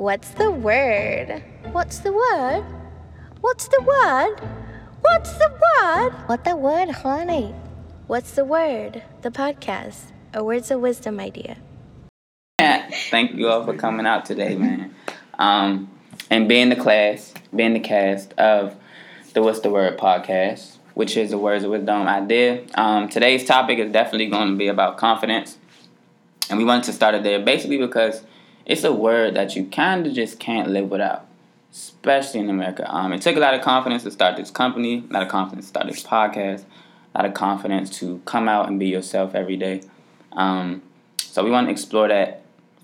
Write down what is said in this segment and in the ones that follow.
What's the word? What's the word? What's the word? What's the word? What the word, honey? What's the word? The podcast, a words of wisdom idea. Yeah, Thank you all for coming out today, man. Um, and being the class, being the cast of the What's the Word podcast, which is the Words of Wisdom idea. Um, today's topic is definitely going to be about confidence. And we wanted to start it there basically because it's a word that you kind of just can't live without, especially in America. Um, it took a lot of confidence to start this company, a lot of confidence to start this podcast, a lot of confidence to come out and be yourself every day. Um, so we want to explore that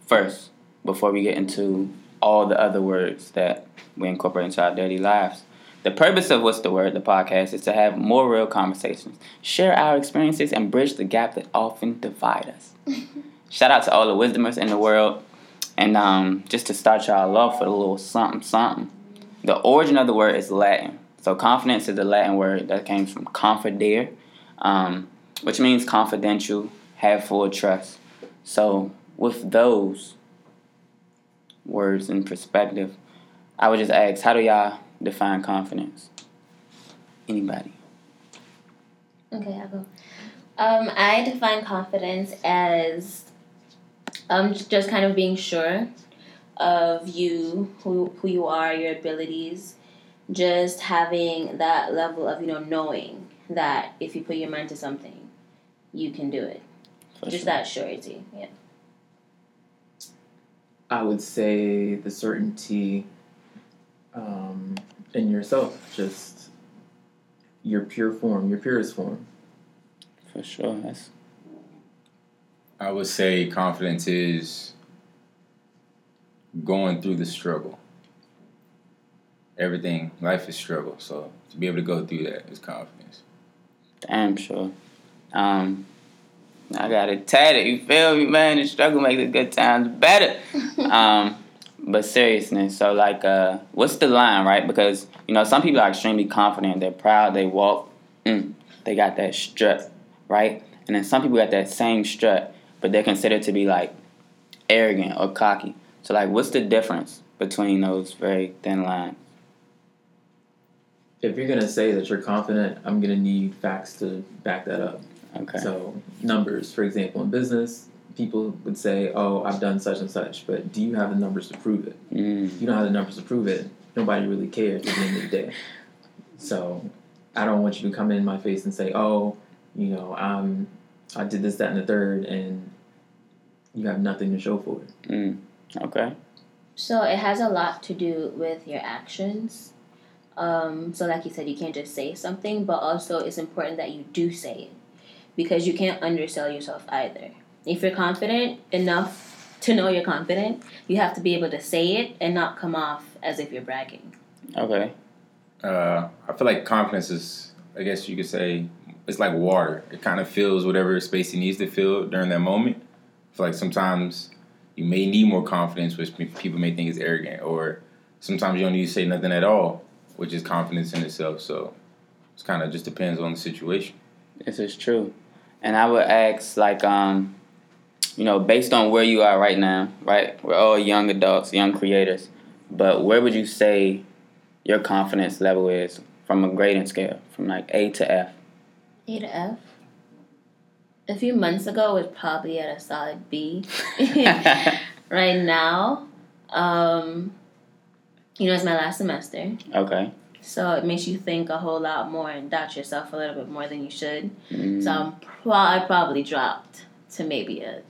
first before we get into all the other words that we incorporate into our daily lives. The purpose of What's the Word, the podcast, is to have more real conversations, share our experiences, and bridge the gap that often divide us. Shout out to all the wisdomers in the world. And um, just to start y'all off with a little something, something. The origin of the word is Latin. So confidence is a Latin word that came from confidere, um, which means confidential, have full trust. So with those words in perspective, I would just ask, how do y'all define confidence? Anybody? Okay, I'll go. Um, I define confidence as um, just kind of being sure of you, who, who you are, your abilities, just having that level of, you know, knowing that if you put your mind to something, you can do it. For just sure. that surety, yeah. I would say the certainty um, in yourself, just your pure form, your purest form. For sure. That's I would say confidence is going through the struggle. Everything, life is struggle. So to be able to go through that is confidence. damn sure. Um, I got it tatted. You feel me, man? The struggle makes the good times better. um, but seriousness. So like, uh, what's the line, right? Because you know some people are extremely confident. They're proud. They walk. Mm, they got that strut, right? And then some people got that same strut, but they're considered to be like arrogant or cocky. So like, what's the difference between those very thin lines? If you're gonna say that you're confident, I'm gonna need facts to back that up. Okay. So numbers, for example, in business, people would say, "Oh, I've done such and such," but do you have the numbers to prove it? Mm, If you don't have the numbers to prove it, nobody really cares at the end of the day. So I don't want you to come in my face and say, "Oh, you know, um, I did this, that, and the third, and you have nothing to show for it. mm, okay. So it has a lot to do with your actions. Um, so, like you said, you can't just say something, but also it's important that you do say it because you can't undersell yourself either. If you're confident enough to know you're confident, you have to be able to say it and not come off as if you're bragging. Okay. Uh, I feel like confidence is, I guess you could say, it's like water. It kind of fills whatever space it needs to fill during that moment. I feel like sometimes you may need more confidence, which people may think is arrogant, or sometimes you don't need to say nothing at all, which is confidence in itself. So it's kind of just depends on the situation. This is true. And I would ask, like, um, you know, based on where you are right now, right? We're all young adults, young creators. But where would you say your confidence level is from a grading scale, from like A to F? A to F. A few months ago, it was probably at a solid B. right now, um, you know, it's my last semester. okay. So it makes you think a whole lot more and doubt yourself a little bit more than you should. Mm, So I'm pro- I probably dropped to maybe a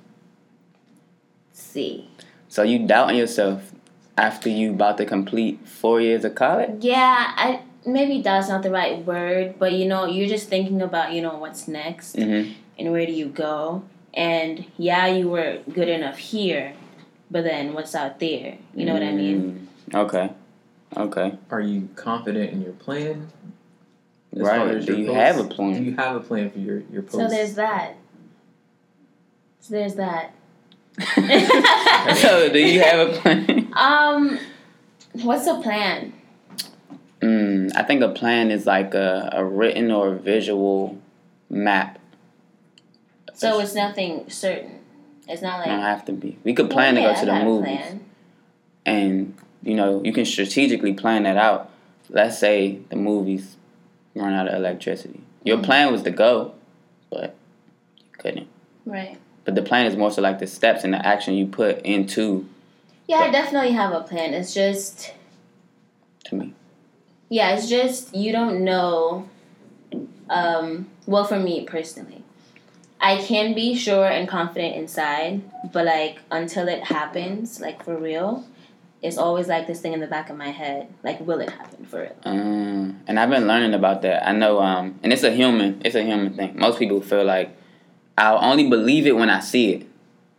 C. so you doubting yourself after you about to complete four years of college? Yeah, I maybe that's not the right word, but you know, you're just thinking about you know what's next Mm-hmm. And where do you go. And yeah, you were good enough here, but then what's out there? You know what I mean? Mm, Okay. Okay. Are you confident in your plan? As far Right. as Do your you post? have a plan? Do you have a plan for your your post? So there's that. So there's that. so do you have a plan? Um, what's the plan? Mm, I think a plan is like a, a written or visual map. So it's nothing certain. It's not like. don't have to be. We could plan Well, to go to I the movies. plan. and you know you can strategically plan that out. Let's say the movies run out of electricity. Your plan was to go, but you couldn't. Right. But the plan is more so like the steps and the action you put into Yeah, I definitely have a plan. It's just to me. yeah, it's just you don't know. Um, well, for me personally, I can be sure and confident inside, but like until it happens, like for real, it's always like this thing in the back of my head. Like, will it happen for real? Um, and I've been learning about that. I know, um, and it's a human, it's a human thing. Most people feel like I'll only believe it when I see it.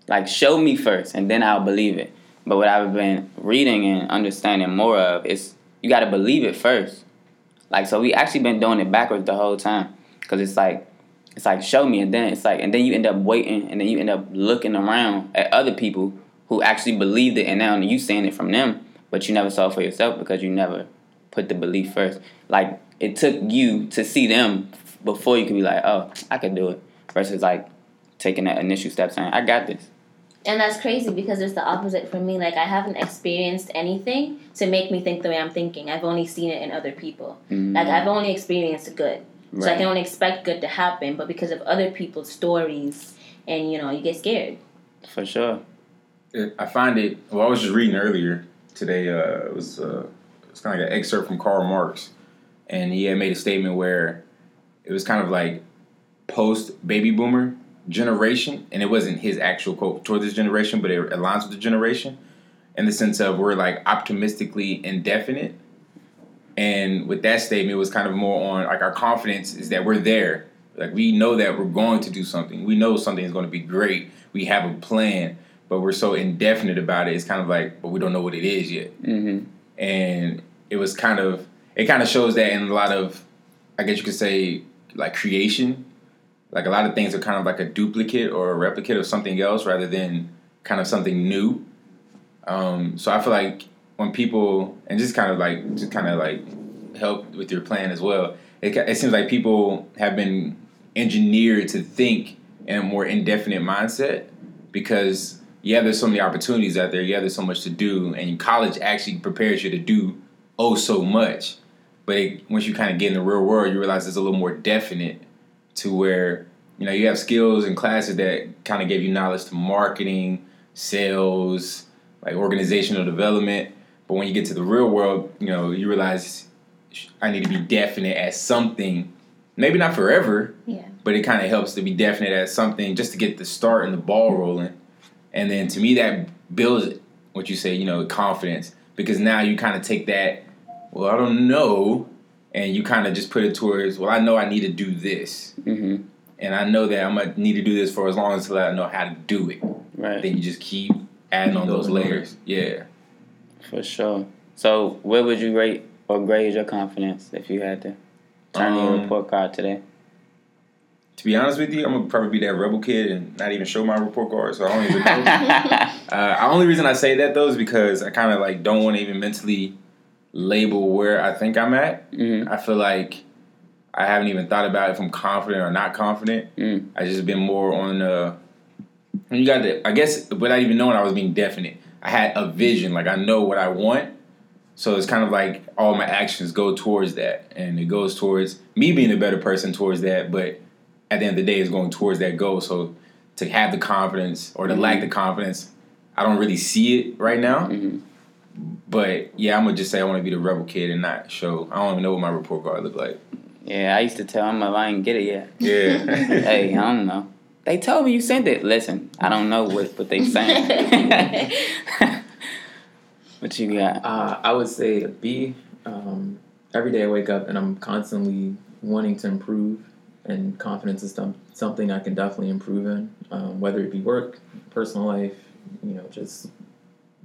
Like, show me first, and then I'll believe it. But what I've been reading and understanding more of is you got to believe it first. Like, so we actually been doing it backwards the whole time, because it's like, it's like show me, and then it's like, and then you end up waiting, and then you end up looking around at other people who actually believed it, and now you seeing it from them, but you never saw it for yourself because you never put the belief first. Like it took you to see them before you could be like, oh, I could do it, versus like taking that initial step saying, I got this. And that's crazy because it's the opposite for me. Like I haven't experienced anything to make me think the way I'm thinking. I've only seen it in other people. Mm, Like I've only experienced good. So I right. can only expect good to happen, but because of other people's stories and you know, you get scared. for sure. it, I find it. Well, I was just reading earlier today. Uh, it was uh, it's kind of like an excerpt from Karl Marx, and he had made a statement where it was kind of like post baby boomer generation, and it wasn't his actual quote toward this generation, but it aligns with the generation in the sense of we're like optimistically indefinite. And with that statement, it was kind of more on like our confidence is that we're there. Like we know that we're going to do something. We know something is going to be great. We have a plan, but we're so indefinite about it. It's kind of like, but we don't know what it is yet. hmm And it was kind of, it kind of shows that in a lot of, I guess you could say, like creation. Like a lot of things are kind of like a duplicate or a replicate of something else rather than kind of something new. Um, so I feel like when people and just kind of like just kind of like help with your plan as well. It, it seems like people have been engineered to think in a more indefinite mindset because yeah, there's so many opportunities out there. Yeah, there's so much to do, and college actually prepares you to do oh so much. But it, once you kind of get in the real world, you realize it's a little more definite to where you know you have skills and classes that kind of give you knowledge to marketing, sales, like organizational development. But when you get to the real world, you know you realize I need to be definite at something. Maybe not forever, Yeah. but it kind of helps to be definite at something just to get the start and the ball rolling. And then to me, that builds what you say, you know, confidence because now you kind of take that, well, I don't know, and you kind of just put it towards, well, I know I need to do this, hmm and I know that I'm gonna need to do this for as long as I know how to do it. Right. Then you just keep adding on those Building on layers. Yeah. For sure. So, where would you rate or grade your confidence if you had to turn in your Um, report card today? To be honest with you, I'm gonna probably be that rebel kid and not even show my report card, so I don't even know. Uh, the only reason I say that though is because I kind of like don't want to even mentally label where I think I'm at. hmm I feel like I haven't even thought about if I'm confident or not confident. Mm. I just been more on uh you got to I guess without even knowing I was being definite. I had a vision, like I know what I want. So it's kind of like all my actions go towards that. And it goes towards me being a better person towards that, but at the end of the day it's going towards that goal. So to have the confidence or to lack the confidence, I don't really see it right now. hmm But yeah, I'm gonna just say I want to be the rebel kid and not show. I don't even know what my report card look like. Yeah, I used to tell them if I didn't get it yet. Yeah. hey, I don't know. They told me you sent it. Listen, I don't know what, what they saying. what you got? Uh, I would say a B. Um, every day I wake up and I'm constantly wanting to improve, and confidence is some, something I can definitely improve in, um, whether it be work, personal life, you know, just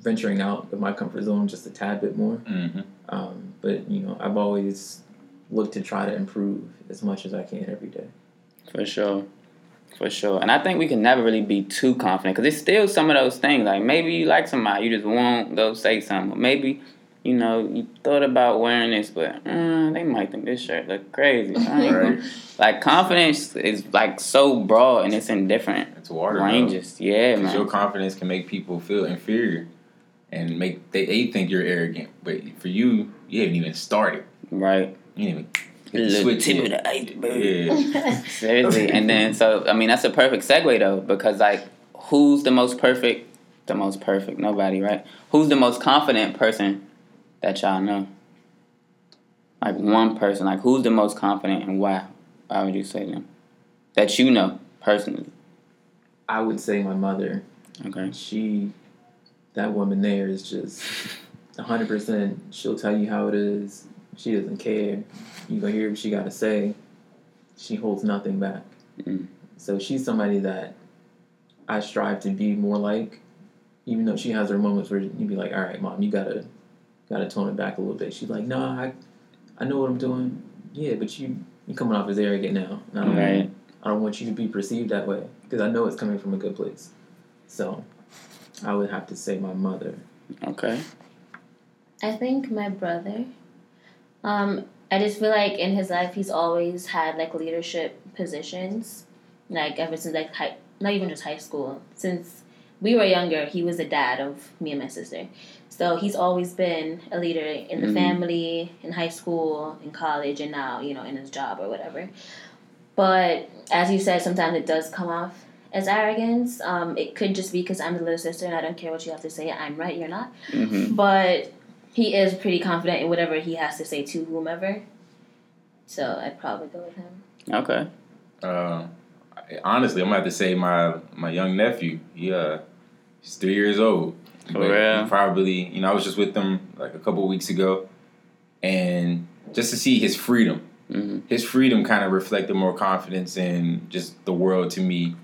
venturing out of my comfort zone just a tad bit more. hmm Um, but you know, I've always looked to try to improve as much as I can every day. For sure. For sure. And I think we can never really be too confident because it's still some of those things. Like maybe you like somebody, you just won't go say something. Maybe, you know, you thought about wearing this, but uh, they might think this shirt look crazy. Right. Like confidence is like so broad and it's in different It's water. though. ranges. Yeah, Because your confidence can make people feel inferior. and make they, they think you're arrogant. But for you, you haven't even started. Right. You didn't even hit the Little switch tip of yet. the iceberg. Yeah. Seriously. and then so I mean that's a perfect segue though, because like who's the most perfect the most perfect? Nobody, right? Who's the most confident person that y'all know? Like one person. Like who's the most confident and why? Why would you say them? That you know personally. I would say my mother. Okay. She, that woman there is just hundred percent. She'll tell you how it is. She doesn't care. You gonna hear what she got to say. She holds nothing back. Mm. So she's somebody that I strive to be more like. Even though she has her moments where you'd be like, "All right, mom, you gotta gotta tone it back a little bit." She's like, "No, I I know what I'm doing. Yeah, but you you coming off as arrogant now. And I don't, Right. I don't want you to be perceived that way because I know it's coming from a good place. So I would have to say my mother. Okay. I think my brother. Um, I just feel like in his life he's always had like leadership positions, like ever since like high, not even just high school. Since we were younger, he was the dad of me and my sister. So he's always been a leader in the Mhm. family, in high school, in college, and now you know in his job or whatever. But as you said, sometimes it does come off as arrogance. Um, it could just be because I'm the little sister and I don't care what you have to say. I'm right, you're not hmm but he is pretty confident in whatever he has to say to whomever. So I'd probably go with him. Okay. Uh, honestly, I'm gonna have to say my my young nephew. He uh, he's three years old. For But real? he probably, you know, I was just with him like a couple weeks ago, and just to see his freedom. hmm His freedom kind of reflected more confidence in just the world to me,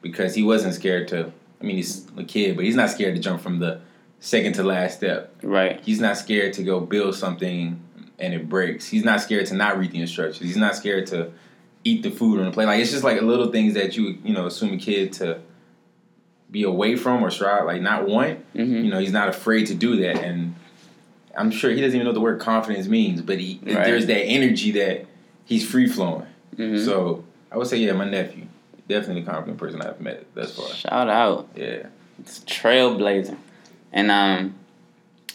because he wasn't scared to. I mean, he's a kid, but he's not scared to jump from the second to last step. Right. He's not scared to go build something and it breaks. He's not scared to not read the instructions. He's not scared to eat the food on the plate. Like it's just like little things that you you know assume a kid to be away from or strive like not want. hmm You know, he's not afraid to do that, and I'm sure he doesn't even know what the word confidence means. But he Right. there's that energy that he's free flowing. hmm So I would say yeah, my nephew, definitely the confident person I've met thus far. Shout out. Yeah. It's trailblazing. And um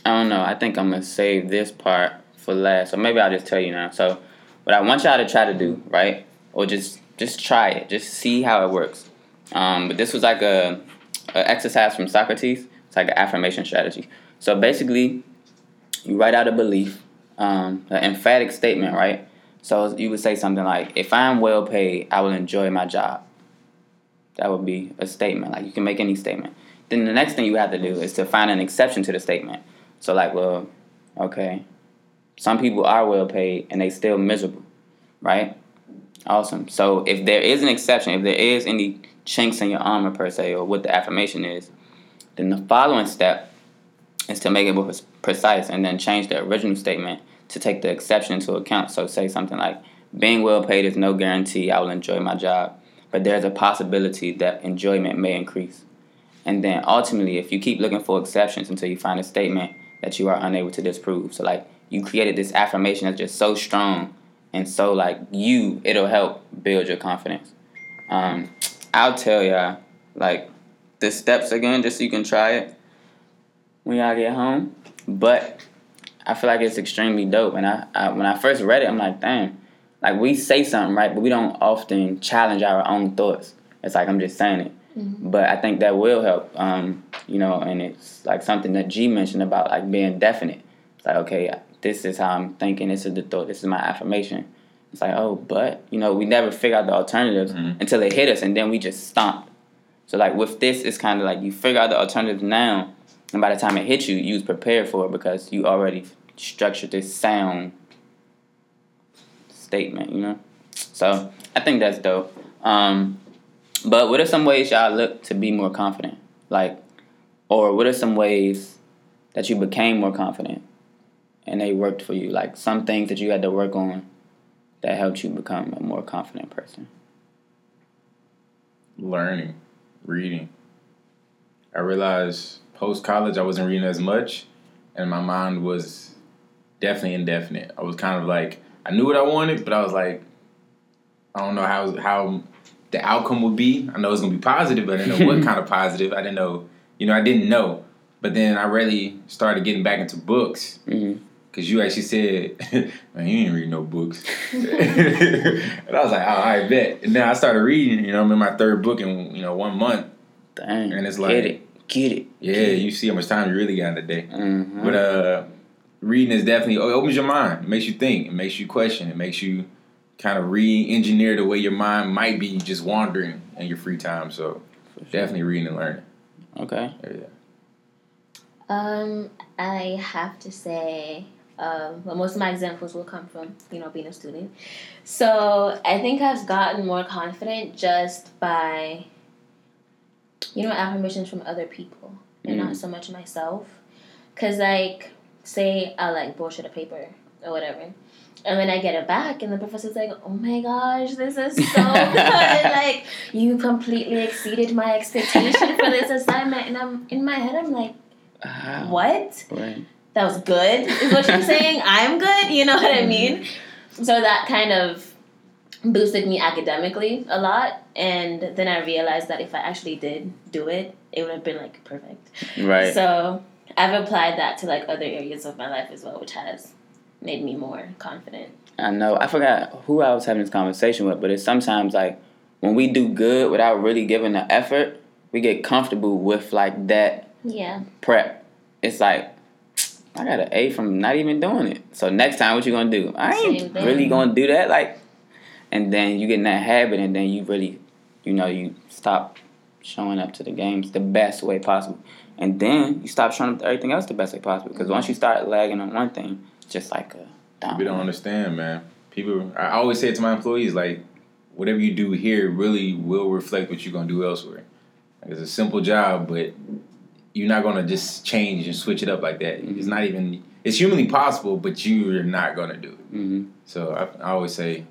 I don't know, I think I'm gonna save this part for last. So maybe I'll just tell you now. So what I want y'all to try to do, right? Or just just try it. Just see how it works. Um but this was like a, a exercise from Socrates. It's like an affirmation strategy. So basically you write out a belief, um, an emphatic statement, right? So you would say something like, if I'm well paid, I will enjoy my job. That would be a statement. Like you can make any statement. Then the next thing you have to do is to find an exception to the statement. So like, well, okay, some people are well paid and they still miserable, right? Awesome. So if there is an exception, if there is any chinks in your armor per se, or what the affirmation is, then the following step is to make it more precise and then change the original statement to take the exception into account. So say something like, being well paid is no guarantee I will enjoy my job, but there's a possibility that enjoyment may increase. And then ultimately, if you keep looking for exceptions until you find a statement that you are unable to disprove. So like you created this affirmation that's just so strong and so like you, it'll help build your confidence. Um, I'll tell y'all like the steps again just so you can try it when y'all get home. But I feel like it's extremely dope. And I, I when I first read it, I'm like, damn, like we say something right, but we don't often challenge our own thoughts. It's like I'm just saying it. But I think that will help. Um, you know, and it's like something that G mentioned about like being definite. It's like, okay, this is how I'm thinking, this is the thought, this is my affirmation. It's like, oh, but you know, we never figure out the alternatives Mhm. until it hit us and then we just stomp. So like with this it's kinda like you figure out the alternatives now and by the time it hits you, you was prepared for it because you already structured this sound statement, you know? So I think that's dope. Um, but what are some ways y'all look to be more confident? Like, or what are some ways that you became more confident and they worked for you? Like some things that you had to work on that helped you become a more confident person. learning, reading. I realized post college I wasn't reading as much, and my mind was definitely indefinite. I was kind of like I knew what I wanted, but I was like, I don't know how how the outcome would be. I know it's gonna be positive, but I didn't know what kind of positive. I didn't know, you know, I didn't know. but then I really started getting back into books because you actually said, "Man, you ain't read no books," and I was like, "Oh, I bet." And then I started reading. You know, I'm in my third book in you know one month, Dang. And it's like get it, get it. Yeah, you see how much time you really got in the day. hmm But uh, reading is definitely it opens your mind. It makes you think. It makes you question. It makes you kind of re-engineer the way your mind might be just wandering in your free time. So definitely reading and learning. okay. Yeah. Um, I have to say, um, well, most of my examples will come from you know being a student. So I think I've gotten more confident just by, you know, affirmations from other people and not so much myself. Cause like, say I like bullshit a paper or whatever. And then I get it back, and the professor's like, "Oh my gosh, this is so good! like, you completely exceeded my expectation for this assignment." And I'm in my head, I'm like, Wow. what? Right. That was good, is what you're saying? I'm good, you know what I mm-hmm. mean? So that kind of boosted me academically a lot. And then I realized that if I actually did do it, it would have been like perfect. Right. So I've applied that to like other areas of my life as well, which has made me more confident. I know. I forgot who I was having this conversation with, but it's sometimes like when we do good without really giving the effort, we get comfortable with like that Yeah. prep. It's like I got an A from not even doing it. So next time, what you gonna do? I ain't really gonna do that. Like, and then you get in that habit, and then you really, you know, you stop showing up to the games the best way possible, and then you stop showing up to everything else the best way possible. Because once you start lagging on one thing, just like a down. We don't understand, man. People, I always say it to my employees, like, whatever you do here really will reflect what you're gonna do elsewhere. Like, it's a simple job, but you're not gonna just change and switch it up like that. It's not even. It's humanly possible, but you're not gonna do it. hmm So I, I always say,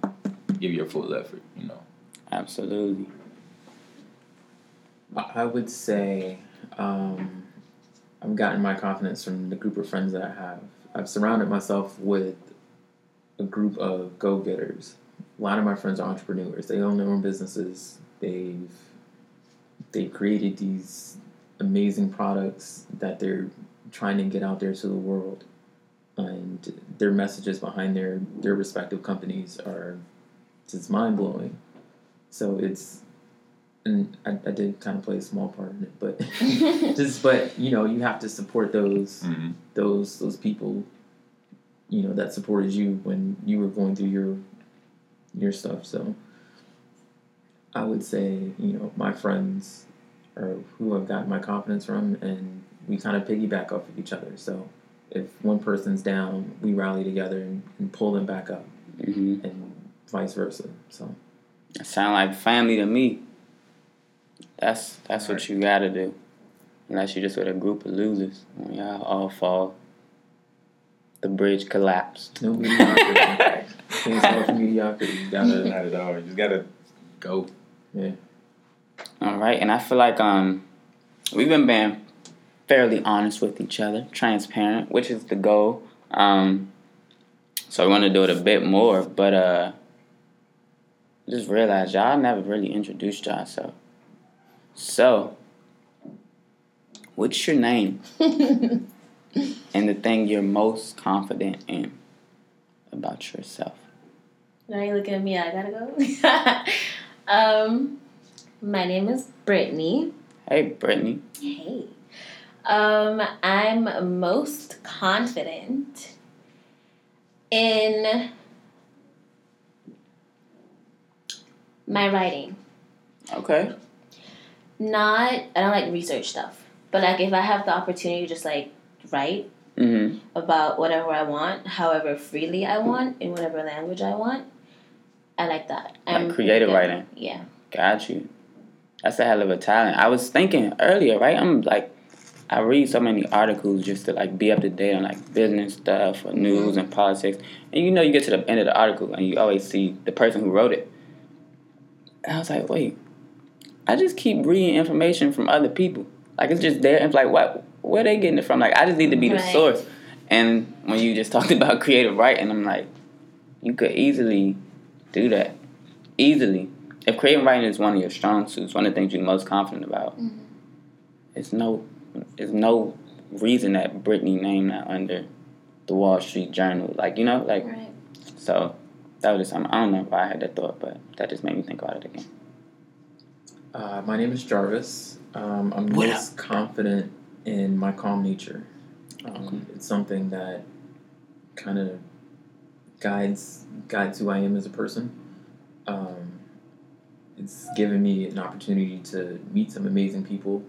give your full effort. You know. Absolutely. I I would say um, I've gotten my confidence from the group of friends that I have. I've surrounded myself with a group of go getters. A lot of my friends are entrepreneurs. They own their own businesses. They've they've created these amazing products that they're trying to get out there to the world. And their messages behind their their respective companies are just mind blowing. So it's and I, I did kind of play a small part in it, but just but you know you have to support those Mm-hmm. those those people you know that supported you when you were going through your your stuff so i would say you know my friends are who i've gotten my confidence from and we kind of piggyback off of each other so if one person's down we rally together and, and pull them back up hmm and vice versa so It sound like family to me. That's that's what you gotta do. Unless you're just with a group of losers. When y'all all fall, the bridge collapsed. no mediocrity can't for mediocrity you gotta Not at all. You just gotta go. Yeah. All right, and I feel like um, we've been being fairly honest with each other, transparent, which is the goal. Um, so I want to do it a bit more, but uh, just realize y'all never really introduced yourself. So, what's your name and the thing you're most confident in about yourself? Now you looking at me, I gotta go. um, my name is Brittany. Hey, Brittany. Hey. Um, I'm most confident in my writing. Okay. Not, I don't like research stuff, but like if I have the opportunity to just like write Mm-hmm. about whatever I want, however freely I want, in whatever language I want, I like that. Like creative yeah, writing. Yeah. Got you. That's a hell of a talent. I was thinking earlier, right? I'm like, I read so many articles just to like be up to date on like business stuff or news and politics. And you know, you get to the end of the article and you always see the person who wrote it. And I was like, wait, I just keep reading information from other people. Like it's just there and it's like, what? Where they getting it from? Like I just need to be the source. And when you just talked about creative writing, I'm like, you could easily do that. Easily. If creative writing is one of your strong suits, one of the things you're most confident about, mm-hmm. it's no, it's no reason that Brittany named that under the Wall Street Journal. Like you know, like Right. so that was just something. I don't know why I had that thought, but that just made me think about it again. Uh, my name is Jarvis. Um, I'm What most confident in my calm nature. Um, it's something that kind of guides guides who I am as a person. Um, it's given me an opportunity to meet some amazing people,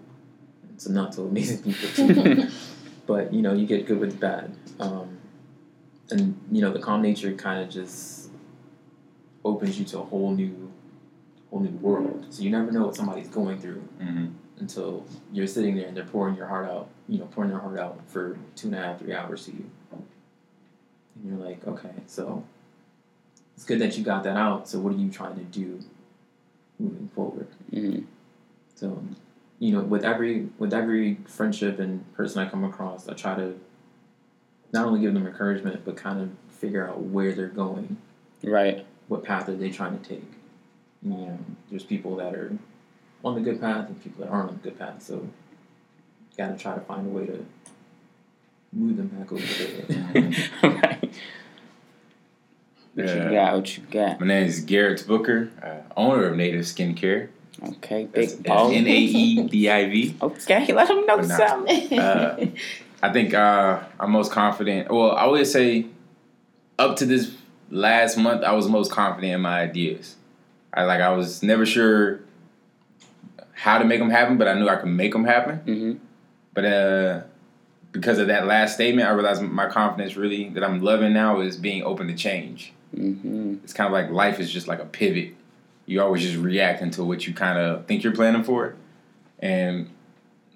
and some not so amazing people too. but you know, you get good with bad, um, and you know, the calm nature kind of just opens you to a whole new, whole new world. So you never know what somebody's going through hmm until you're sitting there and they're pouring your heart out, you know, pouring their heart out for two and a half, three hours to you. And you're like, okay, so it's good that you got that out. So what are you trying to do moving forward? hmm So, you know, with every with every friendship and person I come across, I try to not only give them encouragement, but kind of figure out where they're going, Right. what path are they trying to take. You know, there's people that are on the good path and people that aren't on the good path. So, got to try to find a way to move them back over there. right. What Yeah. you got? What you got? My name is Garrett Booker, uh, owner of Native Skincare. Okay, big ball. N A E D I V. Okay, let them know But nah. something. Uh, I think uh, I'm most confident. Well, I would say up to this last month, I was most confident in my ideas. I like I was never sure how to make them happen, but I knew I could make them happen. hmm But uh, because of that last statement, I realized my confidence really that I'm loving now is being open to change. hmm It's kind of like life is just like a pivot. You always just reacting to what you kind of think you're planning for, and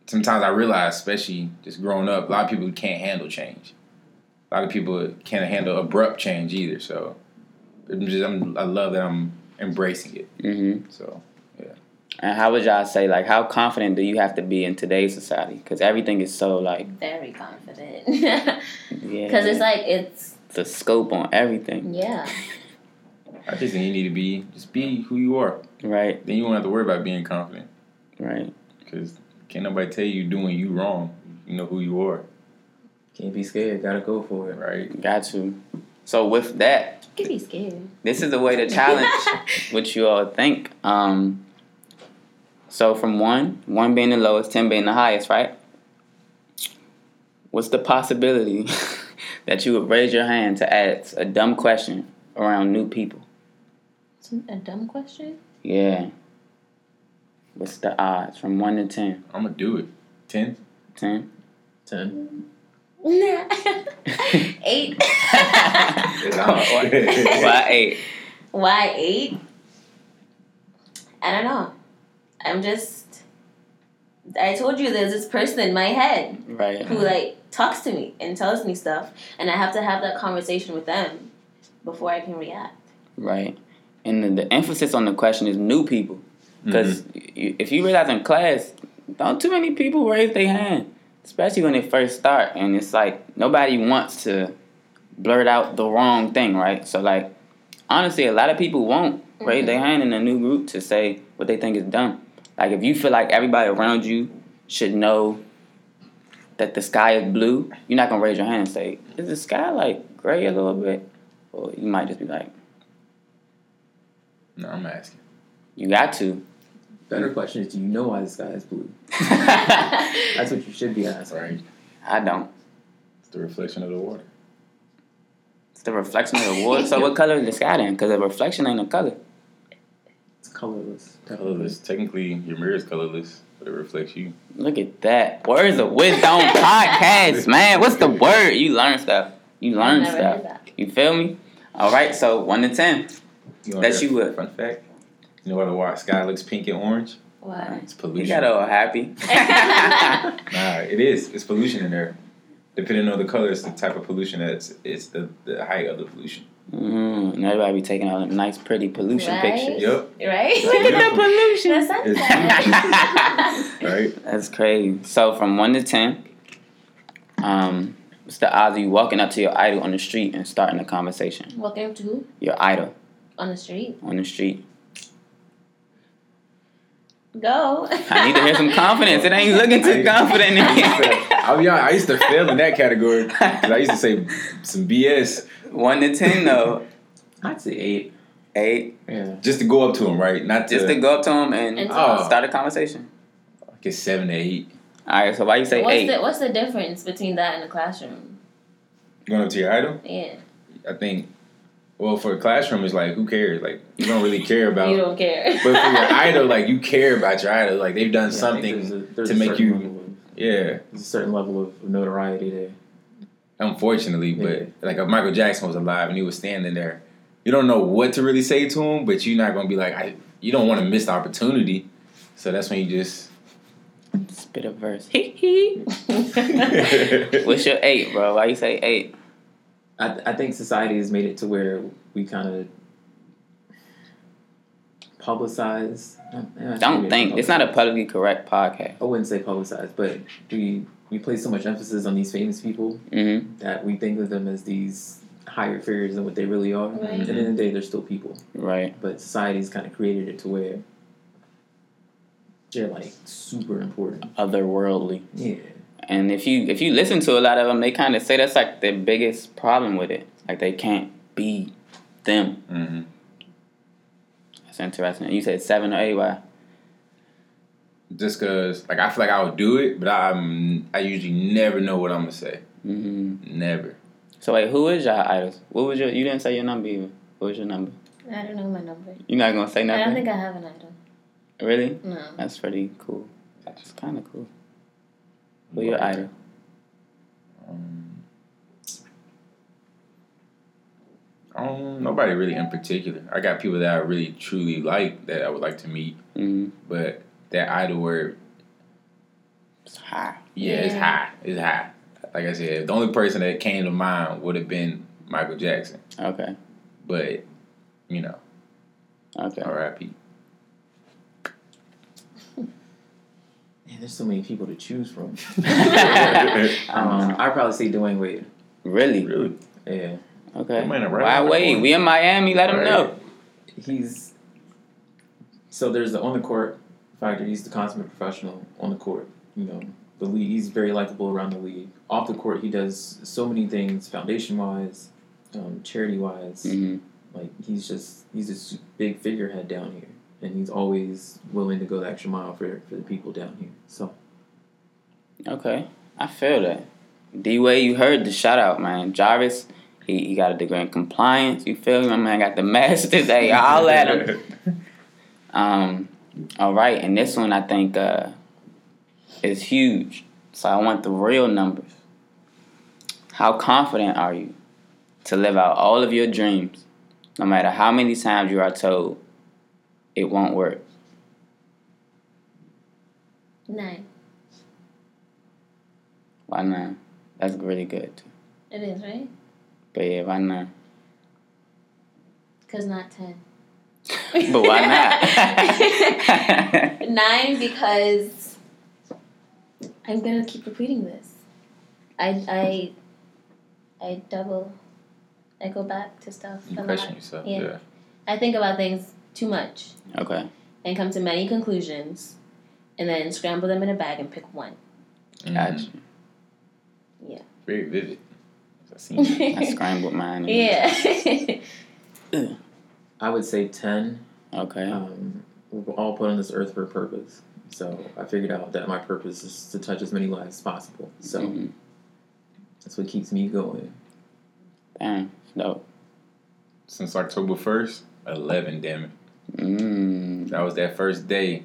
sometimes I realize, especially just growing up, a lot of people can't handle change. A lot of people can't handle abrupt change either. So, I'm just, I'm, I love that I'm embracing it. Mm-hmm. So, yeah. And how would y'all say, like, how confident do you have to be in today's society? Because everything is so, like, Very confident. yeah. Because it's like, it's, the scope on everything, yeah. I just think you need to be just be who you are. right? Then you won't have to worry about being confident Right. because can't nobody tell you doing you wrong. You know who you are, Can't be scared. Got to go for it. right? Got to. So with that, You could be scared. this is a way to challenge what you all think. Um, so from one, one being the lowest, ten being the highest, right? What's the possibility that you would raise your hand to ask a dumb question around new people? It's a dumb question. Yeah. What's the odds from one to ten? I'm gonna do it. Ten. Ten. Ten. eight. Why eight? Why eight? I don't know. I'm just. I told you there's this person in my head Right. who like talks to me and tells me stuff, and I have to have that conversation with them before I can react. Right. And the, the emphasis on the question is new people. Mm-hmm. Because if you realize in class, don't too many people raise their hand, especially when they first start. And it's like nobody wants to blurt out the wrong thing, right? So, like, honestly, a lot of people won't raise their hand in a new group to say what they think is dumb. Like, if you feel like everybody around you should know that the sky is blue, you're not gonna raise your hand and say, "Is the sky like gray a little bit?" Or you might just be like, No, I'm asking. "You got to." Better question is, do you know why the sky is blue? That's what you should be asking. Right. I don't. It's the reflection of the water. It's the reflection of the water. So what color is the sky then? Because the reflection ain't a color. It's colorless. Colorless. Technically, your mirror is colorless, but it reflects you. Look at that. Words of wisdom podcast, man. What's the word? You learn stuff. You learn stuff. You feel me? All right. So one to ten. You That you would. Fun fact. You know why the wa- sky looks pink and orange? Why? It's pollution. You pollution. got all happy. Nah, it is. It's pollution in there. Depending on the color, it's the type of pollution that's it's the, the height of the pollution. Mm, and everybody be taking all them nice, pretty pollution Right? pictures. Yep. Right? Look at the pollution. That's Right? That's crazy. So from one to ten, um, what's the odds of you walking up to your idol on the street and starting a conversation? Walking up to who? Your idol On the street? on the street. Go. I need to hear some confidence. It ain't looking too confident in I used me. to, I'll be honest, I used to fail in that category. I used to say some BS One to ten though. I'd say eight. Eight. Yeah. just to go up to him, right? Not to, Just to go up to him and, And talk. start a conversation. like a seven to eight. All right. So why you say what's eight? the What's the difference between that and the classroom? Going up to your idol, Yeah, I think. Well, for a classroom, it's like who cares? Like you don't really care about. you don't care. But for your idol, like you care about your idol. Like they've done Yeah, something. there's a- there's to make you- of- Yeah, There's a certain level of notoriety there. unfortunately, but Yeah. like if Michael Jackson was alive and he was standing there, you don't know what to really say to him, but you're not gonna be like, I. You don't want to miss the opportunity, so that's when you just. Spit a verse. What's your eight, bro? Why you say eight? I, I think society has made it to where we kind of publicize. eh, Don't think it's not a publicly correct podcast. I wouldn't say publicize, but we we place so much emphasis on these famous people Mm-hmm. that we think of them as these higher figures than what they really are. Right. At the end of the day, they're still people. Right. But society's kind of created it to where they're like super important. Otherworldly. Yeah. And if you if you listen to a lot of them, they kind of say that's like their biggest problem with it. Like they can't be them. hmm That's interesting. You said seven or eight. Why? Just cause, like, I feel like I would do it, but I'm. I usually never know what I'm gonna say. Mm-hmm. Never. So wait, who is your idols? What was your? You didn't say your number even. What was your number? I don't know my number. You're not gonna say nothing. I don't think I have an idol. really? No. That's pretty cool. That's kind of cool. Who your idol? Um, um, nobody really in particular. I got people that I really truly like that I would like to meet, Mm-hmm. but that idol word, It's high. yeah, it's Yeah. high. It's high. Like I said, the only person that came to mind would have been Michael Jackson, Okay. but you know, Okay. R.I.P. Man, there's so many people to choose from. Um, I'd probably say Dwyane Wade. really? Really? Yeah. Okay. That man right Why around wait? corner. We in Miami. Let them Right. know. He's so there's the on the court factor. He's the consummate professional on the court. You know, the league. He's very likable around the league. Off the court, he does so many things, foundation wise, um, charity wise. Mm-hmm. Like he's just he's a big figurehead down here, and he's always willing to go the extra mile for for the people down here. So Okay. I feel that. D-Wade, you heard the shout out, man. Jarvis, he, he got a degree in compliance. You feel me? My man got the masters. Hey, all at him. Um, all right, and this one I think uh, is huge. So I want the real numbers. How confident are you to live out all of your dreams, no matter how many times you are told it won't work? Nine. Why not? That's really good. It is right. But yeah, why not? Cause not ten. But why not? Nine because I'm gonna keep repeating this. I I I double. I go back to stuff You question lot. yourself. Yeah. Yeah. I think about things too much okay. and come to many conclusions, and then scramble them in a bag and pick one. Mhm. Gotcha. Yeah. Very vivid. I seen. I scrambled mine. yeah. I would say ten. Okay. Um, we're all put on this earth for a purpose. So I figured out that my purpose is to touch as many lives as possible. So Mhm. that's what keeps me going. Dang. Dope. Since October first, eleven. Damn it. Mm. That was that first day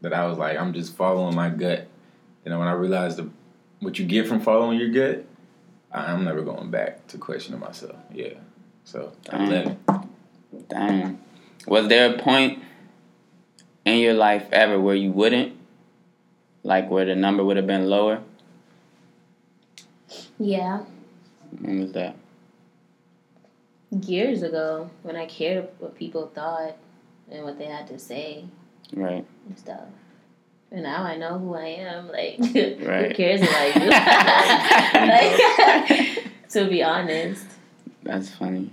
that I was like, I'm just following my gut. You know, when I realized the, what you get from following your gut, I- I'm never going back to questioning myself. Yeah. So Dang. eleven. Dang. Was there a point in your life ever where you wouldn't? Like where the number would have been lower? yeah. When was that? Years ago, when I cared what people thought and what they had to say Right. and stuff. And now I know who I am. Like, Right. who cares what I do? like, to be honest. That's funny.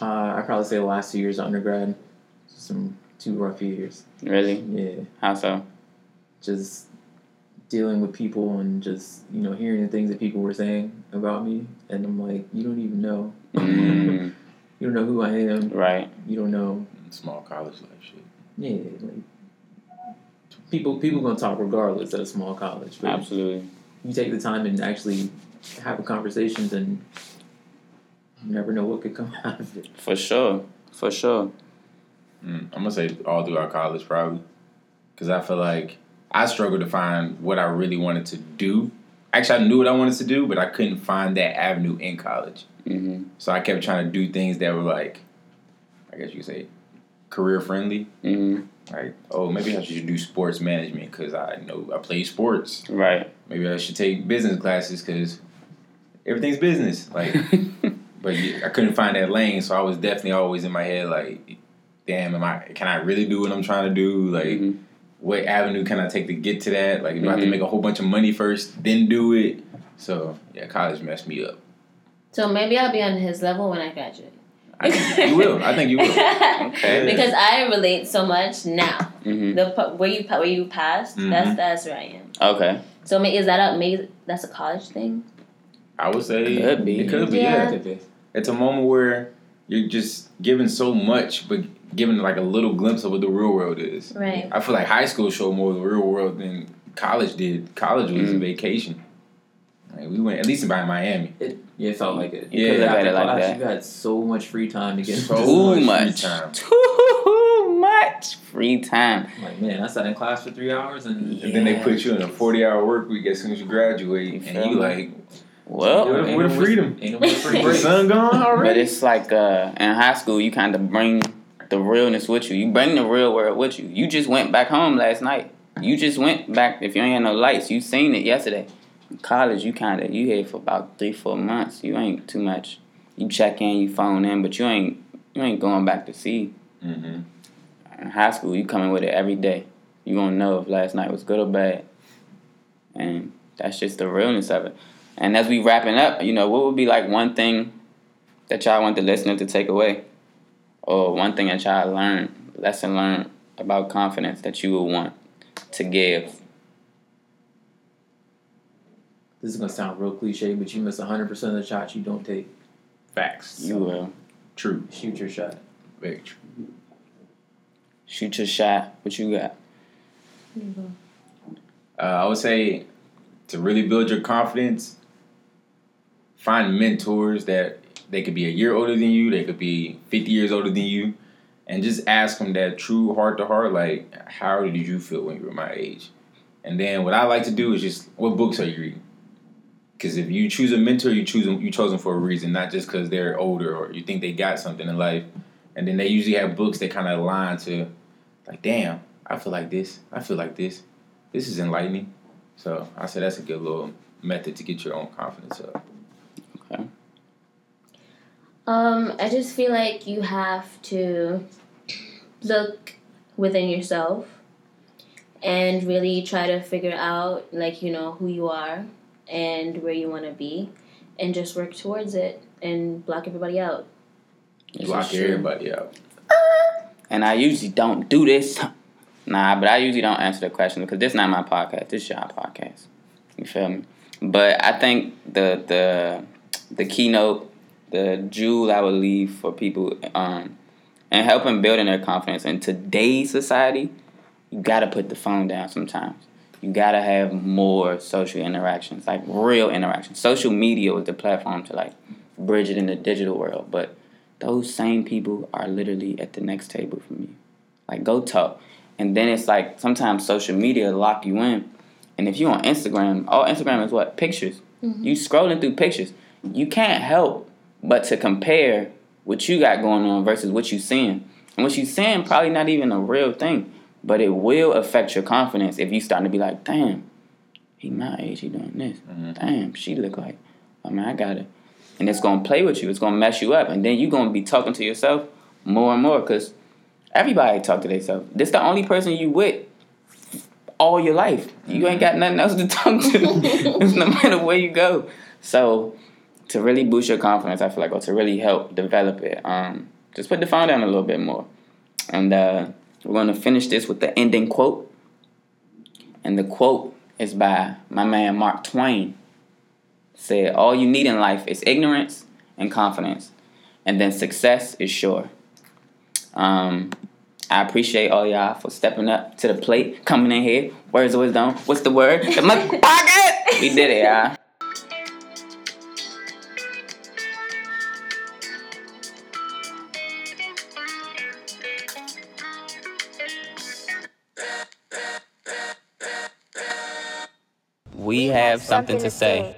Uh, I'd probably say the last two years of undergrad, some two rough years. Really? Yeah, How so? just dealing with people and just you know hearing the things that people were saying about me, and I'm like, you don't even know. Mm, You don't know who I am. right. You don't know. Small college life shit. Yeah, like people people gonna talk regardless at a small college, but Absolutely. you take the time and actually have a conversations and you never know what could come out of it. For sure. For sure. Mm, I'm gonna say all throughout college probably, because I feel like I struggled to find what I really wanted to do. Actually, I knew what I wanted to do, but I couldn't find that avenue in college. hmm So I kept trying to do things that were like, I guess you could say, career friendly. hmm Like, oh, maybe I should do sports management because I know I play sports. Right. Maybe I should take business classes because everything's business. Like, but yeah, I couldn't find that lane, so I was definitely always in my head like, damn, am I? Can I really do what I'm trying to do? Like, Mhm. what avenue can I take to get to that? Like, do I have to Mhm. make a whole bunch of money first, then do it? So yeah, college messed me up. So maybe I'll be on his level when I graduate. I think you will. I think you will. Okay. because I relate so much now. hmm The where you where you passed, Mhm. that's that's where I am. Okay. So ma- is that a maybe that's a college thing? I would say Could be. It could be. Yeah. Yeah. It's a moment where you're just given so much, but given like a little glimpse of what the real world is. Right. I feel like high school showed more of the real world than college did. College was a Mhm. vacation. Like, we went at least by Miami. It, yeah, it felt like it. Yeah, Because look after it like class, that. You had so much free time to get So into Too much much. free time. Too much free time. Like, man, I sat in class for three hours and And then they put you in a forty hour work week as soon as you graduate, You and you me? like, Well, Where- Ain't where no the freedom? Ain't no more free the break. sun gone already. but it's like uh, in high school, you kind of bring the realness with you. You bring the real world with you. You just went back home last night. You just went back. If you ain't had no lights, you seen it yesterday. College, you kind of you here for about three, four months. You ain't too much. You check in, you phone in, but you ain't you ain't going back to see. hmm In high school, you coming with it every day. You gonna know if last night was good or bad, and that's just the realness of it. And as we wrapping up, you know, what would be like one thing that y'all want the listener to take away, or one thing that y'all learned, lesson learned about confidence that you would want to give? This is gonna sound real cliche, but you miss hundred percent of the shots you don't take. Facts. You will True. Shoot your shot. Very true. shoot your shot. What you got? Uh, I would say to really build your confidence, find mentors that they could be a year older than you, they could be 50 years older than you, and just ask them that true heart to heart, like, how did you feel when you were my age? And then what I like to do is just, what books are you reading? Because if you choose a mentor, you choose them, you chose them for a reason, not just because they're older or you think they got something in life. And then they usually have books that kind of align to, like, damn, I feel like this, I feel like this. This is enlightening. So I said that's a good little method to get your own confidence up. Okay. Um, I just feel like you have to look within yourself and really try to figure out, like, you know, who you are and where you want to be and just work towards it and block everybody out. This Block everybody out. And I usually don't do this. Nah, but I usually don't answer the question because this is not my podcast. This is your podcast. You feel me? But I think the the the keynote, the jewel I would leave for people, um, and helping building their confidence in today's society, you gotta put the phone down sometimes. You gotta have more social interactions, like real interactions. Social media was the platform to like bridge it in the digital world, but those same people are literally at the next table from you. Like go talk. And then it's like sometimes social media lock you in. And if you're on Instagram, all Instagram is what? Pictures. Mm-hmm. You scrolling through pictures. You can't help but to compare what you got going on versus what you seeing. And what you seeing probably not even a real thing. But it will affect your confidence if you starting to be like, damn, he my age, he doing this. Mhm. Damn, she look like, I mean, I got it. And it's gonna play with you. It's gonna mess you up. And then you gonna be talking to yourself more and more because everybody talk to themselves. This the only person you with all your life. You ain't got nothing else to talk to no matter where you go. So to really boost your confidence, I feel like, or to really help develop it, um, just put the phone down a little bit more. And uh, We're going to finish this with the ending quote. And the quote is by my man Mark Twain. Said, All you need in life is ignorance and confidence, and then success is sure. Um, I appreciate all y'all for stepping up to the plate, coming in here. Words of wisdom. What's the word? The motherfucker! We did it, y'all. We have something to say.